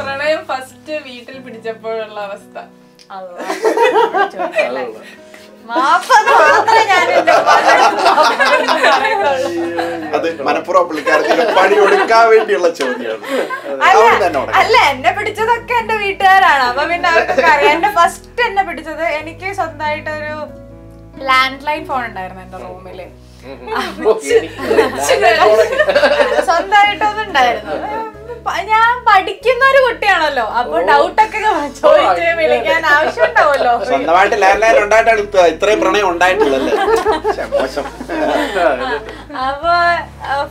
പ്രണയം ഫസ്റ്റ് വീട്ടിൽ പിടിച്ചപ്പോഴുള്ള അവസ്ഥ. അത് മനപ്പുറം പുള്ളിക്കാരത്തിന് പണി കൊടുക്കാൻ വേണ്ടിയുള്ള ചോദ്യമാണ്. അല്ല എന്നെ പിടിച്ചതൊക്കെ എന്റെ വീട്ടുകാരാണ്. അപ്പൊ പിന്നെ അവർക്കൊക്കെ അറിയാം. എന്റെ ഫസ്റ്റ് എന്നെ പിടിച്ചത് എനിക്ക് സ്വന്തമായിട്ട് ഒരു ലാൻഡ് ലൈൻ ഫോൺ ഉണ്ടായിരുന്നു എന്റെ റൂമിൽ സ്വന്തമായിട്ടൊന്നും ഉണ്ടായിരുന്നു ഞാൻ പഠിക്കുന്ന ഒരു കുട്ടിയാണല്ലോ. അപ്പൊ ഡൗട്ടൊക്കെ ചോദിച്ച് വിളിക്കാൻ ആവശ്യം ഉണ്ടാവുമല്ലോ സ്വന്തമായിട്ട് ലാൻഡ് ലൈൻ ഉണ്ടായിട്ടാണ് ഇത്ര- ഇത്രയും പ്രണയം ഉണ്ടായിട്ടുള്ളത് അപ്പൊ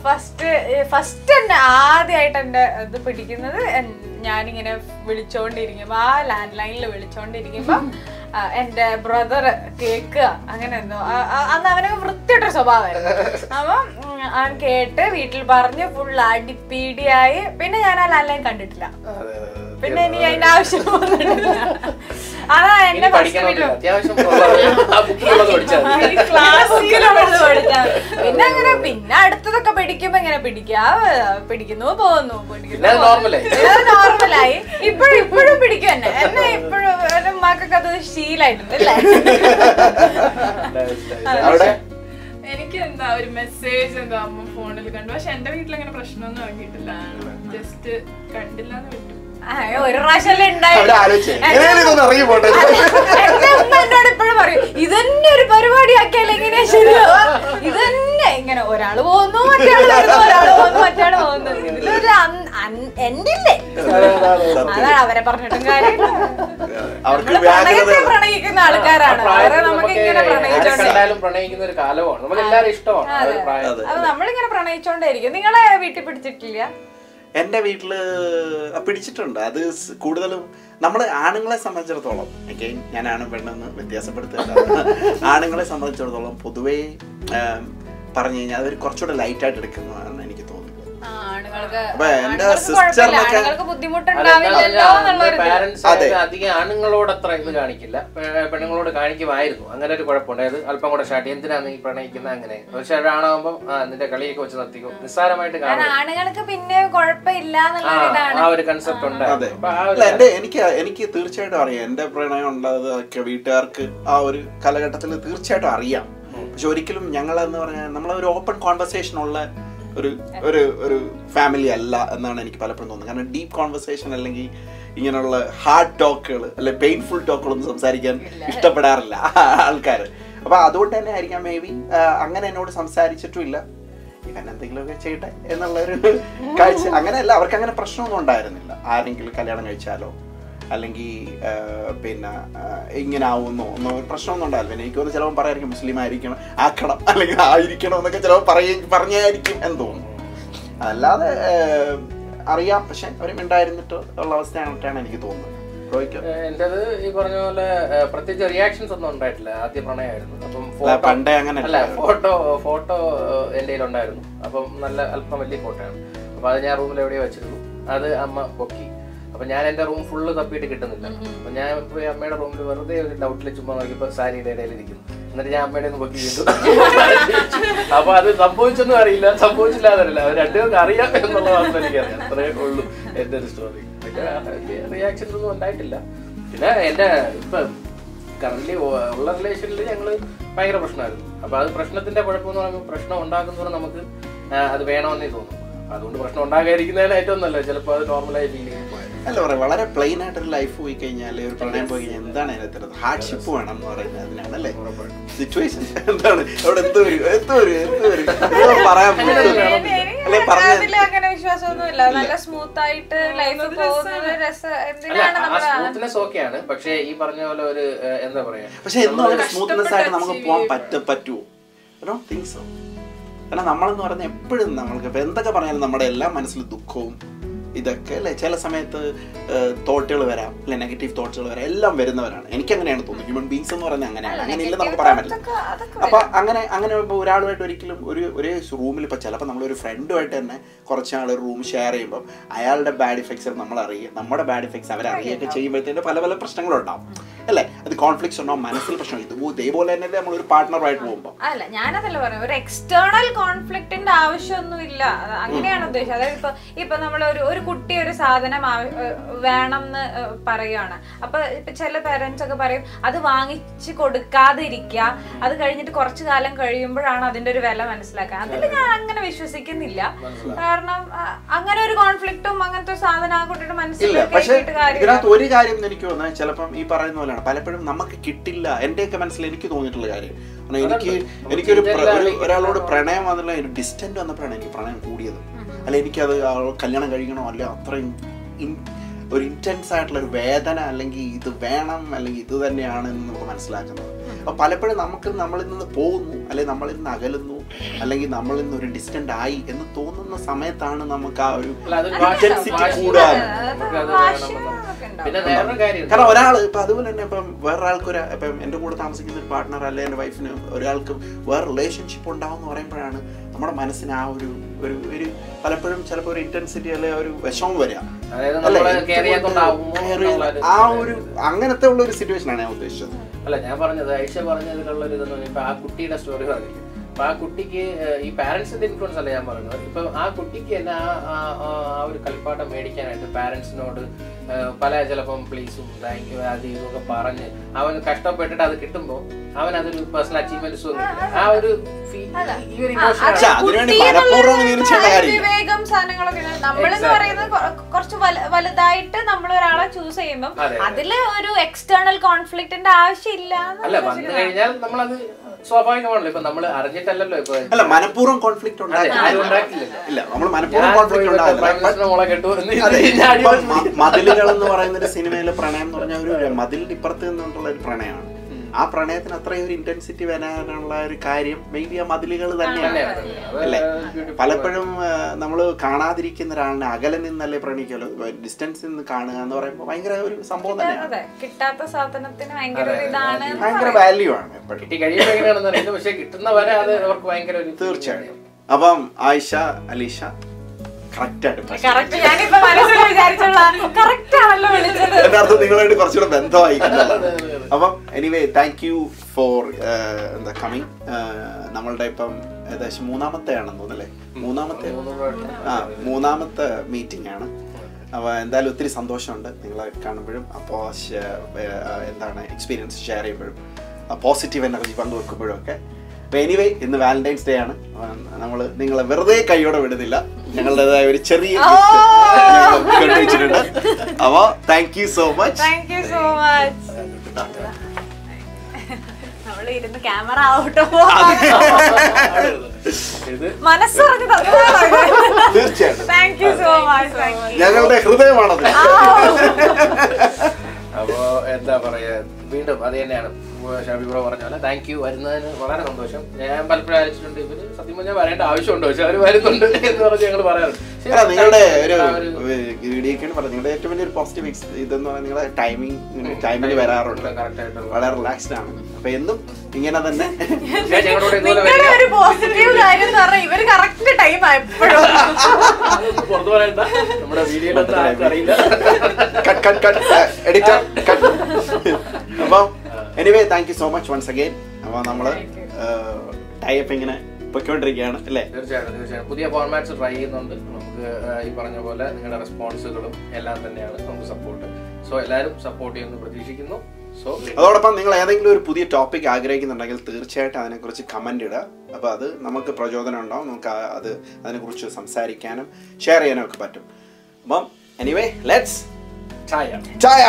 ഫസ്റ്റ് ഫസ്റ്റ് എന്നെ ആദ്യമായിട്ട് എന്റെ ഇത് പിടിക്കുന്നത് ഞാനിങ്ങനെ വിളിച്ചോണ്ടിരിക്കുമ്പോ ആ ലാൻഡ് ലൈനിൽ വിളിച്ചോണ്ടിരിക്കുമ്പോ എന്റെ ബ്രദർ കേൾക്കുക അങ്ങനെ എന്തോ അന്ന് അവനൊക്കെ വൃത്തിയിട്ടൊരു സ്വഭാവമായിരുന്നു. അപ്പം അവൻ കേട്ട് വീട്ടിൽ പറഞ്ഞ് ഫുൾ അടിപ്പീടിയായി പിന്നെ ഞാൻ ആ ലാൻഡ് ലൈൻ കണ്ടിട്ടില്ല പിന്നെ ഇനി അതിന്റെ ആവശ്യം വന്നിട്ടില്ല. അതാ എന്റെ. ക്ലാസ്സിലുള്ളത് പഠിച്ചാൽ പിന്നെ അങ്ങനെ പിന്നെ അടുത്തതൊക്കെ പിടിക്കുമ്പോ ഇങ്ങനെ പിടിക്കാ. പിടിക്കുന്നു പോകുന്നു നോർമലായി. നോർമലായി ഇപ്പോഴും ഇപ്പോഴും പിടിക്കും എന്നെ. എന്നെ ഇപ്പോഴും മക്കൾക്ക് ഉമ്മാക്കൊക്കെ അത് ശീലായിട്ടുണ്ട് അല്ലേ? അവിടെ? എനിക്ക് എന്താ ഒരു മെസ്സേജ് എന്താ അമ്മ ഫോണിൽ കണ്ടു. പക്ഷെ എന്റെ വീട്ടിൽ അങ്ങനെ പ്രശ്നമൊന്നും ഇറങ്ങിയിട്ടില്ല. ജസ്റ്റ് കണ്ടില്ല എന്ന് വിട്ടു ഒരു പ്രാവശ്യമല്ലേ എന്നോട് എപ്പോഴും പറയും ഇതന്നെ ഒരു പരിപാടി ആക്കിയാൽ എങ്ങനെയാ ശരിയാവുക? ഇതന്നെ ഇങ്ങനെ ഒരാൾ പോകുന്നു മറ്റാൾ വരുന്നു ഒരാൾ പോകുന്നു മറ്റാൾ പോകുന്നു. ഇതിലൊരു എന്റില്ലേ? അതാണ് അവരെ പറഞ്ഞിട്ടും കാര്യമില്ല. അവർക്ക് പ്രണയത്തെ പ്രണയിക്കുന്ന ആൾക്കാരാണ്. അവരെ നമുക്ക് ഇങ്ങനെ ആരെ പ്രണയിക്കുന്ന ഒരു കാലമാണ്. എല്ലാവരും ഇഷ്ടമാണ്. അത്. നമ്മളിങ്ങനെ പ്രണയിച്ചോണ്ടേയിരിക്കും. നിങ്ങളെ വീട്ടിൽ പിടിച്ചിട്ടില്ല? എന്റെ വീട്ടിൽ പിടിച്ചിട്ടുണ്ട്. അത് കൂടുതലും നമ്മൾ ആണുങ്ങളെ സംബന്ധിച്ചിടത്തോളം ഓക്കെ ഞാൻ ആണും പെണ്ണെന്ന് വ്യത്യാസപ്പെടുത്തുന്നില്ല ആണുങ്ങളെ സംബന്ധിച്ചിടത്തോളം പൊതുവേ പറഞ്ഞു കഴിഞ്ഞാൽ അതൊരു കുറച്ചുകൂടെ ലൈറ്റ് ആയിട്ട് എടുക്കുന്നതാണ് എനിക്ക് തോന്നുന്നത് അപ്പൊ എന്റെ. സിസ്റ്ററിനൊക്കെ അതെ. അധികം ആണുങ്ങളോട് അത്ര ഇത് കാണിക്കില്ല. പെണ്ണുങ്ങളോട് കാണിക്കുമായിരുന്നു. അങ്ങനെ ഒരു കുഴപ്പമുണ്ട്. അല്പം കൂടെ ഷാട്ടി. എന്തിനാണ് നീ പ്രണയിക്കുന്നത് അങ്ങനെ? പക്ഷെ ഒരാണാകുമ്പോ നിന്റെ കളിയൊക്കെ വെച്ച് നിർത്തിക്കും. നിസ്സാരമായിട്ട് ആണുങ്ങൾക്ക് പിന്നെ ആ ഒരു കൺസെപ്റ്റ് ഉണ്ട്. എനിക്ക് എനിക്ക് തീർച്ചയായിട്ടും അറിയാം. എന്റെ പ്രണയം ഉള്ളത് വീട്ടുകാർക്ക് ആ ഒരു കാലഘട്ടത്തിൽ തീർച്ചയായിട്ടും അറിയാം. പക്ഷെ ഒരിക്കലും ഞങ്ങൾ എന്ന് പറഞ്ഞാൽ നമ്മൾ ഒരു ഓപ്പൺ കോൺവെർസേഷൻ ഉള്ള ഒരു ഒരു ഒരു ഫാമിലി അല്ല എന്നാണ് എനിക്ക് പലപ്പോഴും തോന്നുന്നത്. കാരണം ഡീപ്പ് കോൺവെർസേഷൻ അല്ലെങ്കിൽ ഇങ്ങനെയുള്ള ഹാർഡ് ടോക്കുകൾ അല്ലെ പെയിൻഫുൾ ടോക്കുകളൊന്നും സംസാരിക്കാൻ ഇഷ്ടപ്പെടാറില്ല ആൾക്കാർ അപ്പൊ അതുകൊണ്ട് തന്നെ ആയിരിക്കാം മേ ബി അങ്ങനെ എന്നോട് സംസാരിച്ചിട്ടുമില്ല. ഇവൻ എന്തെങ്കിലുമൊക്കെ ചെയ്യട്ടെ എന്നുള്ളൊരു കാഴ്ച. അങ്ങനെയല്ല അവർക്ക് അങ്ങനെ പ്രശ്നമൊന്നും ഉണ്ടായിരുന്നില്ല. ആരെങ്കിലും കല്യാണം കഴിച്ചാലോ അല്ലെങ്കിൽ പിന്നെ ഇങ്ങനെ ആവുന്നു ഒന്നും ഒരു പ്രശ്നമൊന്നും ഉണ്ടാവില്ല. പിന്നെ എനിക്ക് തോന്നുന്നു ചിലപ്പോൾ പറയായിരിക്കും മുസ്ലിം ആയിരിക്കണം ആക്കണം അല്ലെങ്കിൽ ആയിരിക്കണം എന്നൊക്കെ ചിലപ്പോൾ പറയ പറഞ്ഞായിരിക്കും എന്ന് തോന്നുന്നു. അല്ലാതെ അറിയാം. പക്ഷെ അവർ ഉണ്ടായിരുന്നിട്ട് ഉള്ള അവസ്ഥയായിട്ടാണ് എനിക്ക് തോന്നുന്നത്. എന്റേത് ഈ പറഞ്ഞ പോലെ പ്രത്യേകിച്ച് റിയാക്ഷൻസ് ഒന്നും ഉണ്ടായിട്ടില്ല. ആദ്യ പ്രണയമായിരുന്നു. അപ്പം അല്ല, ഫോട്ടോ പണ്ടേ അങ്ങനെ അല്ല ഫോട്ടോ ഫോട്ടോ എന്റെ കയ്യിലുണ്ടായിരുന്നു. അപ്പം നല്ല അല്പം വലിയ ഫോട്ടോയാണ് അപ്പൊ അത് ഞാൻ റൂമിൽ എവിടെയോ വെച്ചിരുന്നു. അത് അമ്മ പൊക്കി. അപ്പൊ ഞാൻ എന്റെ റൂം ഫുള്ള് തപ്പിയിട്ട് കിട്ടുന്നില്ല. അപ്പൊ ഞാൻ പോയി അമ്മയുടെ റൂമിൽ വെറുതെ ഒരു ഡൗട്ടിൽ ചുമ്മാ നോക്കിയപ്പോ സാരിയുടെ ഇടയിൽ ഇരിക്കുന്നു എന്നിട്ട് ഞാൻ അമ്മയുടെ ഒന്ന് പൊക്കി ചെയ്തു അപ്പൊ അത് സംഭവിച്ചൊന്നും അറിയില്ല. സംഭവിച്ചില്ല എന്നറിയില്ല അവർ രണ്ടുപേർക്ക് അറിയാം എന്നുള്ള മാത്രം എനിക്കറിയാം. അത്രേ ഉള്ളൂ എന്റെ ഒരു സ്റ്റോറി റിയാക്ഷൻ ഒന്നും ഉണ്ടായിട്ടില്ല. പിന്നെ എന്റെ ഇപ്പൊ കറന്റ് ഉള്ള റിലേഷനിൽ ഞങ്ങൾ ഭയങ്കര പ്രശ്നമായിരുന്നു. അപ്പൊ അത് പ്രശ്നത്തിന്റെ കുഴപ്പമെന്ന് പറയുമ്പോൾ പ്രശ്നം ഉണ്ടാക്കുന്നവരെ നമുക്ക് അത് വേണമെന്നേ തോന്നും. അതുകൊണ്ട് പ്രശ്നം ഉണ്ടാകാതിരിക്കുന്നതിന് ഏറ്റവും നല്ലത് ചിലപ്പോൾ അത് നോർമലായി ഫീൽ ചെയ്ത് പോയത് അല്ല പറയാം. വളരെ പ്ലെയിൻ ആയിട്ടൊരു ലൈഫ് പോയി കഴിഞ്ഞാൽ ഒരു പ്രണയം പോയി കഴിഞ്ഞാൽ എന്താണ് അതിനകത്ത് ഹാർഡ്ഷിപ്പ് വേണം എന്ന് പറയുന്നത് അതിനാണ് അല്ലേ? സിറ്റുവേഷൻ എന്താണ്? അവിടെ എന്തോ ഒരു എന്തോ പറയാൻ അല്ലെ പറഞ്ഞ. അങ്ങനെ വിശ്വാസമൊന്നുമില്ല. നല്ല സ്മൂത്ത് ആയിട്ട് ലൈഫ് പോകുന്നത് രസം എന്തിനാണ് സ്മൂത്ത്നെസ് ഓക്കെയാണ്. പക്ഷേ ഈ പറഞ്ഞ പോലെ ഒരു എന്താ പറയാ? പക്ഷെ സ്മൂത്ത്നെസ് ആയിട്ട് നമുക്ക് പോകാൻ പറ്റ പറ്റുമോ ഐ ഡോണ്ട് തിങ്ക് സോ കാരണം നമ്മളെന്ന് പറഞ്ഞാൽ എപ്പോഴും നമ്മൾക്ക് എന്തൊക്കെ പറഞ്ഞാലും നമ്മുടെ എല്ലാ മനസ്സിലും ദുഃഖവും ഇതൊക്കെ അല്ലെ? ചില സമയത്ത് തോട്ടുകൾ വരാം. അല്ലെ നെഗറ്റീവ് തോട്ട്സുകൾ വരാം. എല്ലാം വരുന്നവരാണ്. എനിക്ക് അങ്ങനെയാണ് തോന്നുന്നത്. ഹ്യൂമൻ ബീങ്സ് എന്ന് പറയുന്നത് അങ്ങനെയാണ് അങ്ങനെ ഇല്ല നമുക്ക് പറയാൻ പറ്റില്ല. അപ്പൊ അങ്ങനെ അങ്ങനെ ഇപ്പൊ ഒരാളുമായിട്ട് ഒരിക്കലും ഒരു ഒരേ റൂമിൽ ഇപ്പൊ ചിലപ്പോൾ നമ്മളൊരു ഫ്രണ്ടുമായിട്ട് തന്നെ കുറച്ച് നാൾ റൂം ഷെയർ ചെയ്യുമ്പോൾ അയാളുടെ ബാഡ് ഇഫക്ട്സ് നമ്മൾ അറിയുക നമ്മുടെ ബാഡ് ഇഫക്ട്സ് അവരെ അറിയുകയൊക്കെ ചെയ്യുമ്പോഴത്തേന് പല പല പ്രശ്നങ്ങളുണ്ടാവും. അല്ലേ? അത് കോൺഫ്ലിക്ട്സ് ഉണ്ടോ? മനസ്സിൽ പ്രശ്നം ഇതുപോലെ തന്നെ നമ്മൾ ഒരു പാർട്ട്ണറായിട്ട് പോകുമ്പോൾ അല്ല ഞാനതല്ല പറയുന്നത് ഒരു എക്സ്റ്റേണൽ കോൺഫ്ലിക്റ്റിന്റെ ആവശ്യമൊന്നുമില്ല. അങ്ങനെയാണ് ഉദ്ദേശിച്ചത് അതായത് ഇപ്പൊ ഇപ്പൊ നമ്മൾ ഒരു ഒരു കുട്ടി ഒരു സാധനം വേണം എന്ന് പറയുകയാണ് അപ്പൊ ഇപ്പൊ ചില പേരൻസ് ഒക്കെ പറയും അത് വാങ്ങിച്ചു കൊടുക്കാതിരിക്കുക അത് കഴിഞ്ഞിട്ട് കുറച്ചു കാലം കഴിയുമ്പോഴാണ് അതിന്റെ ഒരു വില മനസ്സിലാക്കുക അതിൽ ഞാൻ അങ്ങനെ വിശ്വസിക്കുന്നില്ല. കാരണം അങ്ങനെ ഒരു കോൺഫ്ലിക്റ്റും അങ്ങനത്തെ ഒരു സാധനം ആ കുട്ടിയുടെ മനസ്സിലാക്കിയിട്ട് കാര്യം ഒരു കാര്യം എനിക്ക് തോന്നുന്നത് ചിലപ്പം ഈ പറയുന്ന പോലെയാണ് പലപ്പോഴും നമുക്ക് കിട്ടില്ല. എന്റെയൊക്കെ മനസ്സിൽ എനിക്ക് തോന്നിയിട്ടുള്ള കാര്യം. കാരണം എനിക്ക് എനിക്കൊരു ഒരു ഒരാളോട് പ്രണയം വന്നില്ല ഒരു ഡിസ്റ്റന്റ് വന്നപ്പോഴാണ് എനിക്ക് പ്രണയം കൂടിയത്. അല്ല എനിക്കത് കല്യാണം കഴിക്കണോ? അല്ല അത്രയും ഒരു ഇന്റൻസ് ആയിട്ടുള്ള ഒരു വേദന അല്ലെങ്കിൽ ഇത് വേണം അല്ലെങ്കിൽ ഇത് തന്നെയാണ് എന്ന് നമുക്ക് മനസ്സിലാക്കുന്നത്. അപ്പൊ പലപ്പോഴും നമുക്ക് നമ്മളിൽ നിന്ന് പോകുന്നു. അല്ലെങ്കിൽ നമ്മളിൽ നിന്ന് അകലുന്നു. അല്ലെങ്കിൽ നമ്മളിൽ നിന്ന് ഒരു ഡിസ്റ്റന്റ് ആയി എന്ന് തോന്നുന്ന സമയത്താണ് നമുക്ക് ആ ഒരു അല്ല, അതൊരു പിന്നെ വേറൊരു കാര്യം. കാരണം ഒരാൾ ഇപ്പൊ അതുപോലെ തന്നെ ഇപ്പം വേറൊരാൾക്ക് ഒരു ഇപ്പം എന്റെ കൂടെ താമസിക്കുന്ന ഒരു പാർട്ട്ണർ അല്ലെ എന്റെ വൈഫിന് ഒരാൾക്ക് വേറെ റിലേഷൻഷിപ്പ് ഉണ്ടാവും എന്ന് പറയുമ്പോഴാണ് നമ്മുടെ മനസ്സിന് ആ ഒരു ഒരു ഒരു പലപ്പോഴും ചിലപ്പോൾ ഒരു ഇന്റൻസിറ്റി അല്ലെ ഒരു വിഷമം വരിക. ആ ഒരു അങ്ങനത്തെ ഉള്ള ഒരു സിറ്റുവേഷൻ ആണ് ഞാൻ ഉദ്ദേശിച്ചത്. അല്ല ഞാൻ പറഞ്ഞത് ഐഷ പറഞ്ഞതിലുള്ള ഒരു ഇതെന്ന് പറഞ്ഞാൽ ആ കുട്ടിയുടെ സ്റ്റോറി പറഞ്ഞില്ലേ അപ്പൊ ആ കുട്ടിക്ക് ഈ പാരന്റ്സിന്റെ ഇൻഫ്ലുവൻസ് അല്ല ഞാൻ പറയുന്നത് ഇപ്പൊ ആ കുട്ടിക്ക് തന്നെ ആ ഒരു കളിപ്പാട്ടം മേടിക്കാനായിട്ട് പാരന്റ്സിനോട് പല ചിലപ്പം പ്ലീസും താങ്ക് യു അത് ഇതൊക്കെ പറഞ്ഞ് അവൻ കഷ്ടപ്പെട്ടിട്ട് അത് കിട്ടുമ്പോൾ അവൻ അതൊരു പേഴ്സണൽ അച്ചീവ്മെന്റ്സ് ആ ഒരു. വിവേകം സാധനങ്ങളൊക്കെ നമ്മളെന്ന് പറയുന്നത് കുറച്ച് വലുതായിട്ട് നമ്മൾ ഒരാളെ ചൂസ് ചെയ്യുമ്പോൾ അതെ, അതെ. അതിൽ ഒരു എക്സ്റ്റേണൽ കോൺഫ്ലിക്റ്റിന്റെ ആവശ്യമില്ല അല്ല വന്നു കഴിഞ്ഞാൽ നമ്മളത് സ്വാഭാവികമാണല്ലോ. ഇപ്പൊ നമ്മൾ അറിഞ്ഞിട്ടല്ലല്ലോ ഇപ്പൊ. അല്ല മനഃപൂർവം കോൺഫ്ലിക്ട് ഇല്ല നമ്മൾ മനഃപൂർവം മതിലുകൾ എന്ന് പറയുന്ന ഒരു സിനിമയിലെ പ്രണയം എന്ന് പറഞ്ഞാൽ ഒരു മതിലിന്റെ ഇപ്പുറത്ത് നിന്നുള്ള ഒരു പ്രണയമാണ്. ആ പ്രണയത്തിന് അത്രയും ഒരു ഇന്റൻസിറ്റി വരാനുള്ള ഒരു കാര്യം മേ ബി ആ മതിലുകൾ തന്നെയാണ്. അല്ലേ? പലപ്പോഴും നമ്മൾ കാണാതിരിക്കുന്ന ഒരാളിനെ അകലെ നിന്നല്ലേ പ്രണയിക്കല്ലോ ഡിസ്റ്റൻസിൽ നിന്ന് കാണുക എന്ന് പറയുമ്പോൾ ഭയങ്കര ഒരു സംഭവം തന്നെയാണ്. അതെ കിട്ടാത്ത സാധനത്തിന് ഭയങ്കര. വാല്യൂ ആണ് പക്ഷെ കിട്ടുന്നവരെ അത് അവർക്ക് ഭയങ്കര ഒരു തീർച്ചയായും അപ്പം ആയിഷ അലീഷ അർത്ഥം? നിങ്ങളായിട്ട് കുറച്ചുകൂടെ ബന്ധമായി. എന്നുള്ളതാണ്. അപ്പം എനിവേ താങ്ക് യു ഫോർ എന്താ കമ്മിങ് നമ്മളുടെ ഇപ്പം ഏകദേശം മൂന്നാമത്തെ ആണെന്ന് തോന്നുന്നല്ലേ മൂന്നാമത്തെ ആ മൂന്നാമത്തെ മീറ്റിംഗ് ആണ്. അപ്പോൾ എന്തായാലും ഒത്തിരി സന്തോഷമുണ്ട് നിങ്ങളെ കാണുമ്പോഴും അപ്പോൾ എന്താണ് എക്സ്പീരിയൻസ് ഷെയർ ചെയ്യുമ്പോഴും പോസിറ്റീവ് എനർജി പങ്കുവെക്കുമ്പോഴും ഒക്കെ. അപ്പോൾ എനിവേ ഇന്ന് വാലന്റൈൻസ് ഡേ ആണ്. നമ്മൾ നിങ്ങളെ വെറുതെ കൈയോടെ വിടുന്നില്ല. ഞങ്ങളുടേതായ ഒരു ചെറിയ കണ്ടുവച്ചിട്ടുണ്ട്. അപ്പോൾ thank you so much thank you so much camera ഔട്ടോ ഇത് മനസ്സറിഞ്ഞ് തീർച്ചയായിട്ടും. താങ്ക് യു സോ മച്ച് ഞങ്ങളുടെ ഹൃദയമാണത്. അപ്പോ എന്താ പറയാ വീണ്ടും അത് തന്നെയാണ്. ഷാബി ബ്രോ പറഞ്ഞ പോലെ. താങ്ക് യു വരുന്നതിന് വളരെ സന്തോഷം. ഞാൻ പലപ്പോഴും അയച്ചിട്ടുണ്ട് ഇവർ സത്യം പറഞ്ഞാൽ വരേണ്ട ആവശ്യമുണ്ടോ? പക്ഷെ അവർ വരുന്നുണ്ട് എന്ന് പറഞ്ഞ് ഞങ്ങൾ പറയാറുണ്ട്. നിങ്ങളുടെ ഒരു നിങ്ങളുടെ ഏറ്റവും വലിയൊരു പോസിറ്റീവ് ഇതെന്ന് പറഞ്ഞാൽ നിങ്ങളുടെ ടൈമിംഗ് ടൈമിൽ വരാറുണ്ട്. വളരെ റിലാക്സ്ഡ് ആണ്. അപ്പൊ എന്നും ഇങ്ങനെ തന്നെ. ഒരു പോസിറ്റീവ് കാര്യം എന്ന് പറഞ്ഞാൽ ഇവർ കറക്റ്റ് ടൈം എപ്പോഴും. അതൊന്നും പുറത്ത് പറയണ്ട. നമ്മുടെ വീഡിയോയിലൊന്നും ആർക്കും അറിയില്ല. Cut cut cut editor cut അപ്പം anyway thank you so much once again അപ്പൊ നമ്മൾ ടൈപ്പ് ഇങ്ങനെ പൊയ്ക്കൊണ്ടിരിക്കുകയാണ് അല്ലേ? തീർച്ചയായിട്ടും തീർച്ചയായിട്ടും. പുതിയ ഫോർമാറ്റ്സ് ട്രൈ ചെയ്യുന്നുണ്ട്. നമുക്ക് ഈ പറഞ്ഞ പോലെ നിങ്ങളുടെ റെസ്പോൺസുകളും എല്ലാം തന്നെയാണ് നമുക്ക് സപ്പോർട്ട് സോ എല്ലാവരും സപ്പോർട്ട് ചെയ്യുമെന്ന് പ്രതീക്ഷിക്കുന്നു. സോ അതോടൊപ്പം നിങ്ങൾ ഏതെങ്കിലും ഒരു പുതിയ ടോപ്പിക് ആഗ്രഹിക്കുന്നുണ്ടെങ്കിൽ തീർച്ചയായിട്ടും അതിനെക്കുറിച്ച് കമന്റ് ഇടുക. അപ്പോൾ അത് നമുക്ക് പ്രചോദനം ഉണ്ടാവും. നമുക്ക് അത് അതിനെക്കുറിച്ച് സംസാരിക്കാനും ഷെയർ ചെയ്യാനും ഒക്കെ പറ്റും. അപ്പം എനിവേ ലെറ്റ്സ് ചായ ചായ